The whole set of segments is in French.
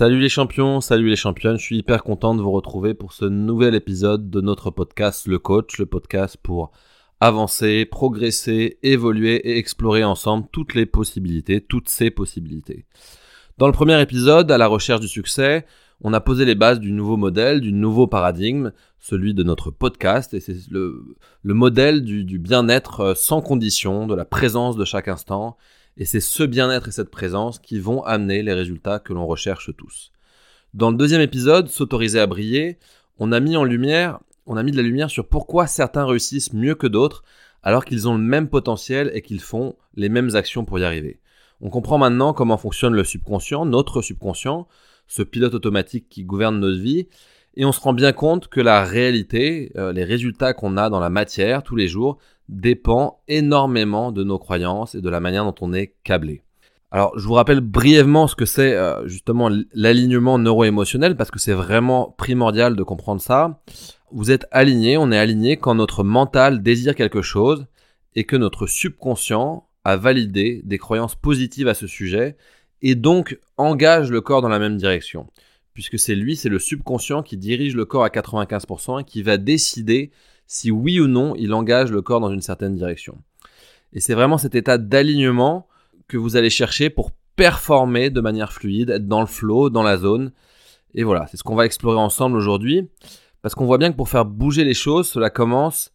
Salut les champions, salut les championnes, je suis hyper content de vous retrouver pour ce nouvel épisode de notre podcast Le Coach, le podcast pour avancer, progresser, évoluer et explorer ensemble toutes les possibilités, toutes ces possibilités. Dans le premier épisode, à la recherche du succès, on a posé les bases du nouveau modèle, du nouveau paradigme, celui de notre podcast, et c'est le, modèle du, bien-être euh, sans condition, de la présence de chaque instant, et c'est ce bien-être et cette présence qui vont amener les résultats que l'on recherche tous. Dans le deuxième épisode, S'autoriser à briller, on a mis en lumière, on a mis de la lumière sur pourquoi certains réussissent mieux que d'autres alors qu'ils ont le même potentiel et qu'ils font les mêmes actions pour y arriver. On comprend maintenant comment fonctionne le subconscient, notre subconscient, ce pilote automatique qui gouverne notre vie, et on se rend bien compte que la réalité, euh, les résultats qu'on a dans la matière tous les jours, dépend énormément de nos croyances et de la manière dont on est câblé. Alors, je vous rappelle brièvement ce que c'est euh, justement l'alignement neuro-émotionnel parce que c'est vraiment primordial de comprendre ça. Vous êtes aligné, on est aligné quand notre mental désire quelque chose et que notre subconscient a validé des croyances positives à ce sujet et donc engage le corps dans la même direction. Puisque c'est lui, c'est le subconscient qui dirige le corps à 95% et qui va décider si oui ou non il engage le corps dans une certaine direction. Et c'est vraiment cet état d'alignement que vous allez chercher pour performer de manière fluide, être dans le flow, dans la zone. Et voilà, c'est ce qu'on va explorer ensemble aujourd'hui. Parce qu'on voit bien que pour faire bouger les choses, cela commence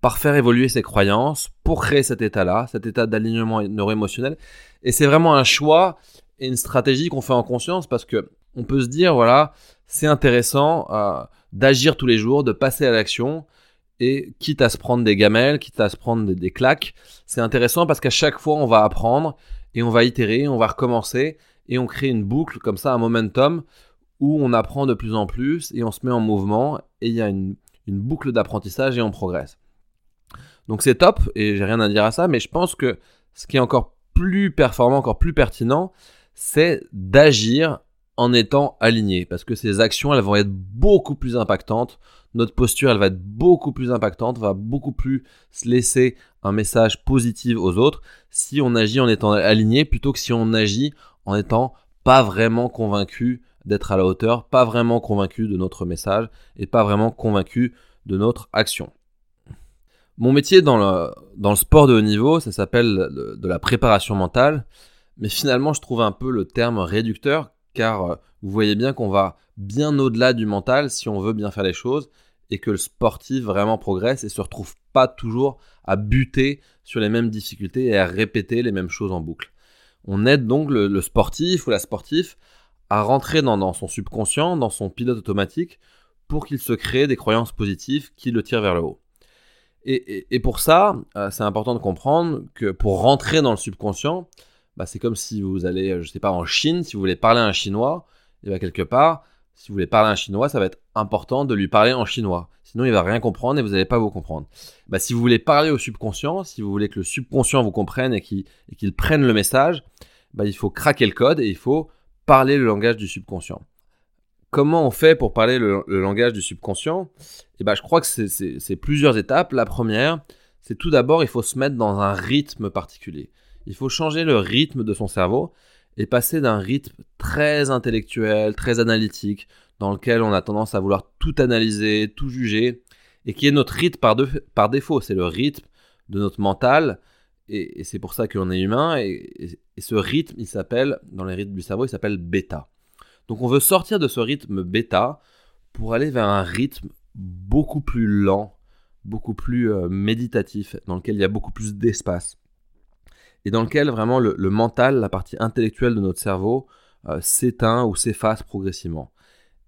par faire évoluer ses croyances, pour créer cet état-là, cet état d'alignement neuro-émotionnel. Et c'est vraiment un choix et une stratégie qu'on fait en conscience parce que on peut se dire, voilà, c'est intéressant euh, d'agir tous les jours, de passer à l'action, et quitte à se prendre des gamelles, quitte à se prendre des, claques, c'est intéressant parce qu'à chaque fois on va apprendre et on va itérer, on va recommencer et on crée une boucle comme ça, un momentum où on apprend de plus en plus et on se met en mouvement et il y a une, une boucle d'apprentissage et on progresse. Donc c'est top et j'ai rien à dire à ça, mais je pense que ce qui est encore plus performant, encore plus pertinent, c'est d'agir en étant aligné parce que ces actions elles vont être beaucoup plus impactantes notre posture elle va être beaucoup plus impactante va beaucoup plus se laisser un message positif aux autres. Si on agit en étant aligné plutôt que si on agit en étant pas vraiment convaincu d'être à la hauteur pas vraiment convaincu de notre message et pas vraiment convaincu de notre action. Mon métier dans le, sport de haut niveau ça s'appelle de la préparation mentale. Mais finalement je trouve un peu le terme réducteur car euh, vous voyez bien qu'on va bien au-delà du mental si on veut bien faire les choses et que le sportif vraiment progresse et se retrouve pas toujours à buter sur les mêmes difficultés et à répéter les mêmes choses en boucle. On aide donc le, sportif ou la sportive à rentrer dans, son subconscient, dans son pilote automatique, pour qu'il se crée des croyances positives qui le tirent vers le haut. Et, pour ça, euh, c'est important de comprendre que pour rentrer dans le subconscient, bah, c'est comme si vous allez, euh, je sais pas, en Chine, si vous voulez parler à un Chinois, et bien quelque part, si vous voulez parler à un Chinois, ça va être important de lui parler en chinois. Sinon, il va rien comprendre et vous n'allez pas vous comprendre. Bah, si vous voulez parler au subconscient, si vous voulez que le subconscient vous comprenne et qu'il prenne le message, bah, il faut craquer le code et il faut parler le langage du subconscient. Comment on fait pour parler le, langage du subconscient? Et bah, je crois que c'est plusieurs étapes. La première, c'est tout d'abord, il faut se mettre dans un rythme particulier. Il faut changer le rythme de son cerveau et passer d'un rythme très intellectuel, très analytique, dans lequel on a tendance à vouloir tout analyser, tout juger, et qui est notre rythme par, défaut. C'est le rythme de notre mental, et, c'est pour ça qu'on est humain, et, et, ce rythme, il s'appelle, dans les rythmes du cerveau, il s'appelle bêta. Donc on veut sortir de ce rythme bêta pour aller vers un rythme beaucoup plus lent, beaucoup plus euh, méditatif, dans lequel il y a beaucoup plus d'espace et dans lequel vraiment le, mental, la partie intellectuelle de notre cerveau, euh, s'éteint ou s'efface progressivement.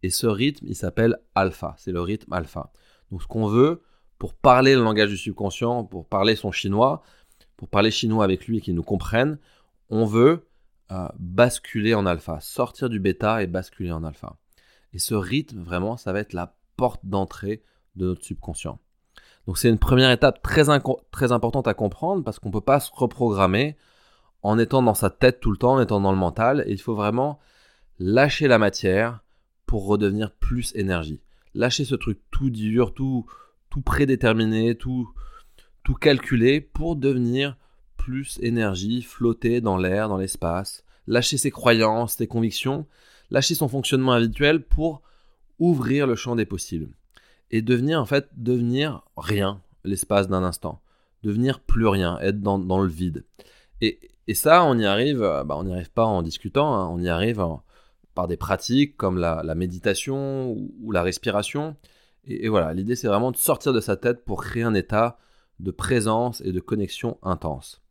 Et ce rythme, il s'appelle alpha, c'est le rythme alpha. Donc ce qu'on veut, pour parler le langage du subconscient, pour parler son chinois, pour parler chinois avec lui et qu'il nous comprenne, on veut euh, basculer en alpha, sortir du bêta et basculer en alpha. Et ce rythme, vraiment, ça va être la porte d'entrée de notre subconscient. Donc c'est une première étape très, très importante à comprendre parce qu'on ne peut pas se reprogrammer en étant dans sa tête tout le temps, en étant dans le mental. Et il faut vraiment lâcher la matière pour redevenir plus énergie. Lâcher ce truc tout dur, tout, tout prédéterminé, tout, tout calculé pour devenir plus énergie, flotter dans l'air, dans l'espace. Lâcher ses croyances, ses convictions. lâcher son fonctionnement habituel pour ouvrir le champ des possibles et devenir en fait devenir rien l'espace d'un instant, devenir plus rien, être dans, le vide. Et, ça, on y arrive, euh, bah, on n'y arrive pas en discutant, hein. on y arrive par des pratiques comme la, méditation ou, la respiration. Et, et voilà, l'idée c'est vraiment de sortir de sa tête pour créer un état de présence et de connexion intense.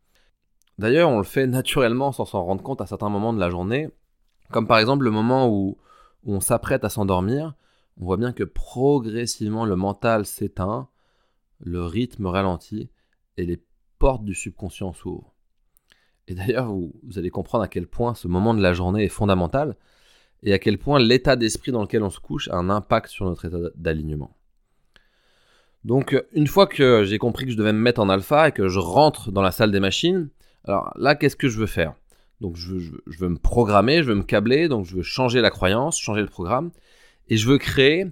D'ailleurs, on le fait naturellement sans s'en rendre compte à certains moments de la journée, comme par exemple le moment où, on s'apprête à s'endormir, on voit bien que progressivement le mental s'éteint, le rythme ralentit et les portes du subconscient s'ouvrent. Et d'ailleurs, vous, allez comprendre à quel point ce moment de la journée est fondamental et à quel point l'état d'esprit dans lequel on se couche a un impact sur notre état d'alignement. Donc, une fois que j'ai compris que je devais me mettre en alpha et que je rentre dans la salle des machines, alors là, qu'est-ce que je veux faire? Donc, je veux, me programmer, je veux me câbler, donc je veux changer la croyance, changer le programme, et je veux créer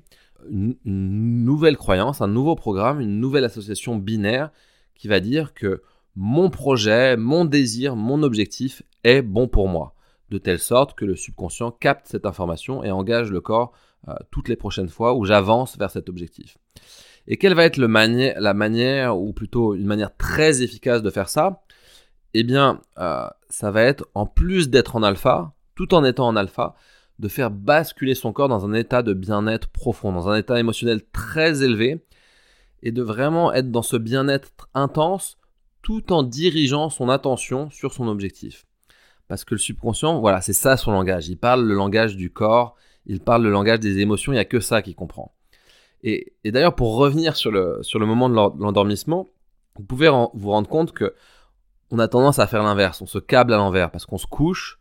une, nouvelle croyance, un nouveau programme, une nouvelle association binaire qui va dire que mon projet, mon désir, mon objectif est bon pour moi, de telle sorte que le subconscient capte cette information et engage le corps euh, toutes les prochaines fois où j'avance vers cet objectif. Et quelle va être la manière, ou plutôt une manière très efficace de faire ça? Eh bien, euh, ça va être, en plus d'être en alpha, tout en étant en alpha, de faire basculer son corps dans un état de bien-être profond, dans un état émotionnel très élevé, et de vraiment être dans ce bien-être intense tout en dirigeant son attention sur son objectif. Parce que le subconscient, voilà, c'est ça son langage. Il parle le langage du corps, il parle le langage des émotions, il n'y a que ça qu'il comprend. Et, d'ailleurs, pour revenir sur le, sur le moment de l'endormissement, vous pouvez vous rendre compte que on a tendance à faire l'inverse. On se câble à l'envers parce qu'on se couche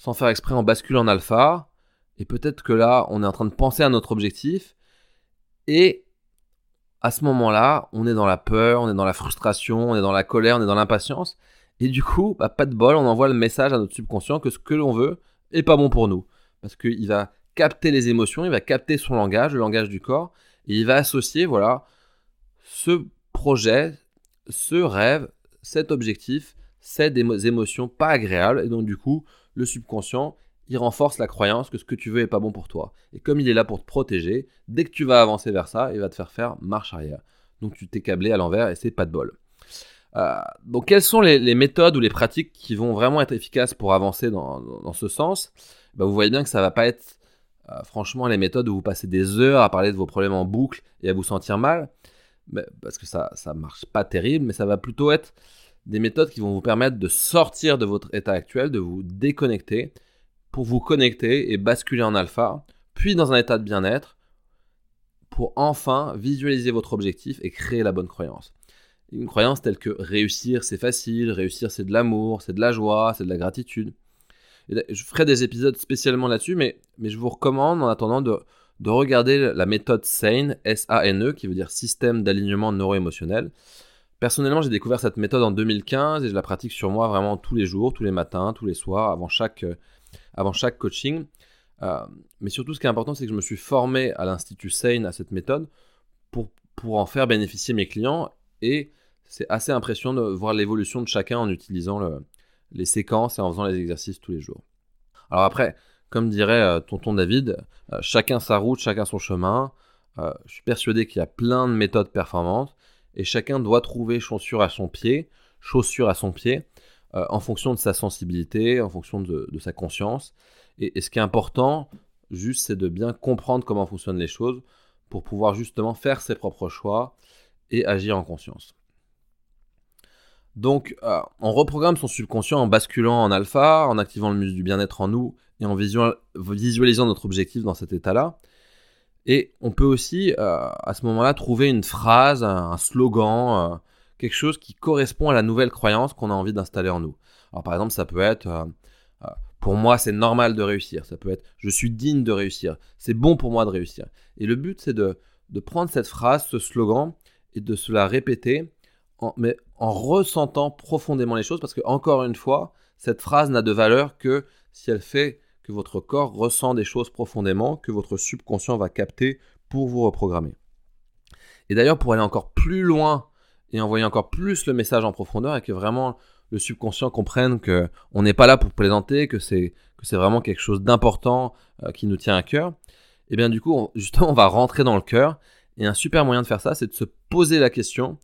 sans faire exprès, on bascule en alpha. Et peut-être que là, on est en train de penser à notre objectif. Et à ce moment-là, on est dans la peur, on est dans la frustration, on est dans la colère, on est dans l'impatience. Et du coup, bah, pas de bol, on envoie le message à notre subconscient que ce que l'on veut est pas bon pour nous. Parce qu'il va capter les émotions, il va capter son langage, le langage du corps, et il va associer, voilà, ce projet, ce rêve, cet objectif, ces émotions pas agréables, et donc du coup, le subconscient, il renforce la croyance que ce que tu veux est pas bon pour toi. Et comme il est là pour te protéger, dès que tu vas avancer vers ça, il va te faire faire marche arrière. Donc tu t'es câblé à l'envers et c'est pas de bol. Euh, donc quelles sont les, méthodes ou les pratiques qui vont vraiment être efficaces pour avancer dans, ce sens? Bah, Vous voyez bien que ça va pas être euh, franchement, les méthodes où vous passez des heures à parler de vos problèmes en boucle et à vous sentir mal, parce que ça ne marche pas terrible, mais ça va plutôt être des méthodes qui vont vous permettre de sortir de votre état actuel, de vous déconnecter, pour vous connecter et basculer en alpha, puis dans un état de bien-être, pour enfin visualiser votre objectif et créer la bonne croyance. Une croyance telle que réussir c'est facile, réussir c'est de l'amour, c'est de la joie, c'est de la gratitude je ferai des épisodes spécialement là-dessus, mais, mais je vous recommande en attendant de, de regarder la méthode SANE, S-A-N-E, qui veut dire système d'alignement neuro-émotionnel. Personnellement, j'ai découvert cette méthode en 2015 et je la pratique sur moi vraiment tous les jours, tous les matins, tous les soirs, avant chaque, euh, coaching. Euh, mais surtout, ce qui est important, c'est que je me suis formé à l'Institut SANE à cette méthode pour, en faire bénéficier mes clients et c'est assez impressionnant de voir l'évolution de chacun en utilisant le, les séquences et en faisant les exercices tous les jours. Alors après, comme dirait euh, tonton David, chacun sa route, chacun son chemin. Je suis persuadé qu'il y a plein de méthodes performantes et chacun doit trouver chaussure à son pied, chaussure à son pied, en fonction de sa sensibilité, en fonction de, sa conscience. Et, et, ce qui est important, juste, c'est de bien comprendre comment fonctionnent les choses pour pouvoir justement faire ses propres choix et agir en conscience. Donc, euh, on reprogramme son subconscient en basculant en alpha, en activant le muscle du bien-être en nous et en visualisant notre objectif dans cet état-là. Et on peut aussi, euh, à ce moment-là, trouver une phrase, un, slogan, euh, quelque chose qui correspond à la nouvelle croyance qu'on a envie d'installer en nous. Alors, par exemple, ça peut être pour moi, c'est normal de réussir. Ça peut être je suis digne de réussir. C'est bon pour moi de réussir. Et le but, c'est de, de prendre cette phrase, ce slogan, et de se la répéter mais en ressentant profondément les choses, parce que encore une fois, cette phrase n'a de valeur que si elle fait votre corps ressent des choses profondément, que votre subconscient va capter pour vous reprogrammer. Et d'ailleurs, pour aller encore plus loin et envoyer encore plus le message en profondeur et que vraiment le subconscient comprenne que on n'est pas là pour plaisanter, que c'est que c'est vraiment quelque chose d'important euh, qui nous tient à cœur. Et bien du coup, justement, on va rentrer dans le cœur. Et un super moyen de faire ça, c'est de se poser la question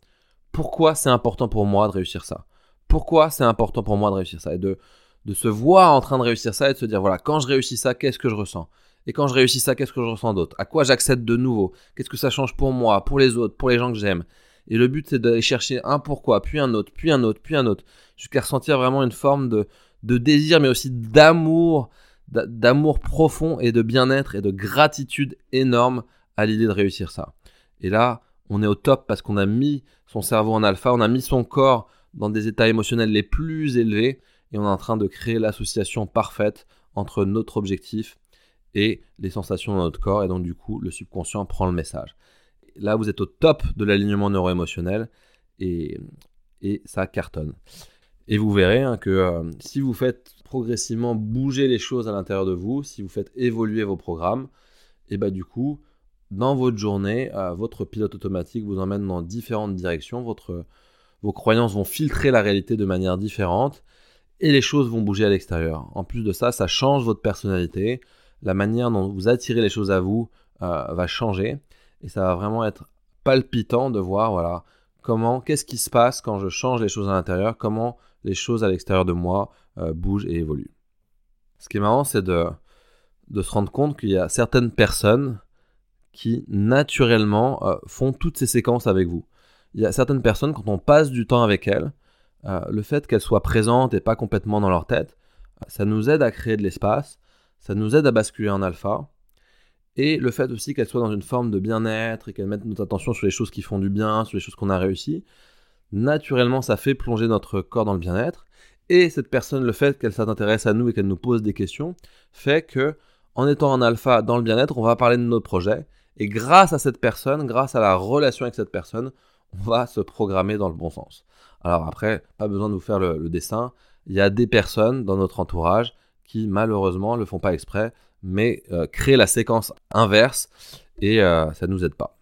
pourquoi c'est important pour moi de réussir ça? Pourquoi c'est important pour moi de réussir ça? Et de, de se voir en train de réussir ça et de se dire voilà, quand je réussis ça, qu'est-ce que je ressens? Et quand je réussis ça, qu'est-ce que je ressens d'autre? À quoi j'accède de nouveau? Qu'est-ce que ça change pour moi, pour les autres, pour les gens que j'aime? Et le but, c'est d'aller chercher un pourquoi, puis un autre, puis un autre, puis un autre, jusqu'à ressentir vraiment une forme de, de désir, mais aussi d'amour, d'amour profond et de bien-être et de gratitude énorme à l'idée de réussir ça. Et là, on est au top parce qu'on a mis son cerveau en alpha, on a mis son corps dans des états émotionnels les plus élevés et on est en train de créer l'association parfaite entre notre objectif et les sensations dans notre corps et donc du coup le subconscient prend le message. Là vous êtes au top de l'alignement neuro-émotionnel et, et ça cartonne. Et vous verrez hein, que euh, si vous faites progressivement bouger les choses à l'intérieur de vous, si vous faites évoluer vos programmes, et bah du coup dans votre journée, euh, votre pilote automatique vous emmène dans différentes directions, votre, vos croyances vont filtrer la réalité de manière différente et les choses vont bouger à l'extérieur. En plus de ça, ça change votre personnalité, la manière dont vous attirez les choses à vous euh, va changer et ça va vraiment être palpitant de voir voilà comment, qu'est-ce qui se passe quand je change les choses à l'intérieur, comment les choses à l'extérieur de moi euh, bougent et évoluent. Ce qui est marrant, c'est de, de se rendre compte qu'il y a certaines personnes qui naturellement euh, font toutes ces séquences avec vous. Il y a certaines personnes, quand on passe du temps avec elles, euh, le fait qu'elles soient présentes et pas complètement dans leur tête, euh, ça nous aide à créer de l'espace, ça nous aide à basculer en alpha, et le fait aussi qu'elles soient dans une forme de bien-être et qu'elles mettent notre attention sur les choses qui font du bien, sur les choses qu'on a réussi, naturellement ça fait plonger notre corps dans le bien-être, et cette personne, le fait qu'elle s'intéresse à nous et qu'elle nous pose des questions, fait que en étant en alpha dans le bien-être, on va parler de notre projet et grâce à cette personne, grâce à la relation avec cette personne, on va se programmer dans le bon sens. Alors après, pas besoin de vous faire le, dessin. Il y a des personnes dans notre entourage qui malheureusement ne le font pas exprès, mais euh, créent la séquence inverse et euh, ça ne nous aide pas.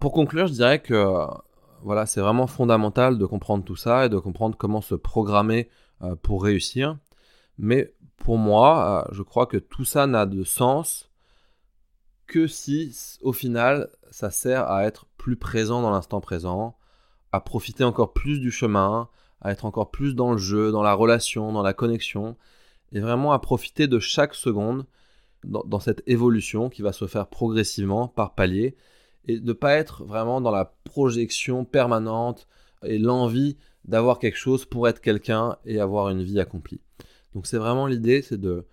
Pour conclure, je dirais que voilà, c'est vraiment fondamental de comprendre tout ça et de comprendre comment se programmer euh, pour réussir. Mais pour moi, je crois que tout ça n'a de sens que si au final ça sert à être plus présent dans l'instant présent, à profiter encore plus du chemin, à être encore plus dans le jeu, dans la relation, dans la connexion, et vraiment à profiter de chaque seconde dans, cette évolution qui va se faire progressivement par palier, et de ne pas être vraiment dans la projection permanente et l'envie d'avoir quelque chose pour être quelqu'un et avoir une vie accomplie. Donc c'est vraiment l'idée, c'est de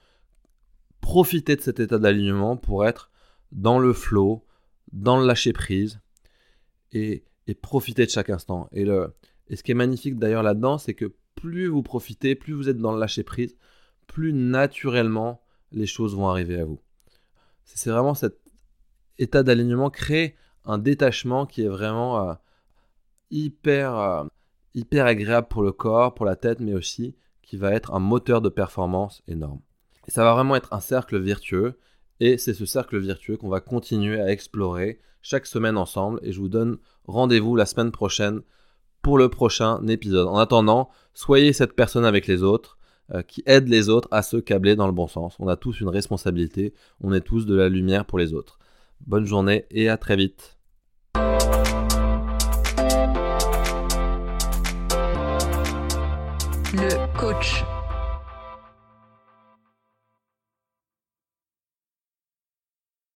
profiter de cet état d'alignement pour être dans le flow, dans le lâcher prise et, profiter de chaque instant. Et, le, et ce qui est magnifique d'ailleurs là-dedans, c'est que plus vous profitez, plus vous êtes dans le lâcher prise, plus naturellement les choses vont arriver à vous. C'est vraiment cet état d'alignement crée un détachement qui est vraiment euh, hyper, euh, hyper agréable pour le corps, pour la tête, mais aussi qui va être un moteur de performance énorme. Et ça va vraiment être un cercle vertueux et c'est ce cercle vertueux qu'on va continuer à explorer chaque semaine ensemble. Et je vous donne rendez-vous la semaine prochaine pour le prochain épisode. En attendant, soyez cette personne avec les autres euh, qui aide les autres à se câbler dans le bon sens. On a tous une responsabilité, on est tous de la lumière pour les autres. Bonne journée et à très vite. Le coach.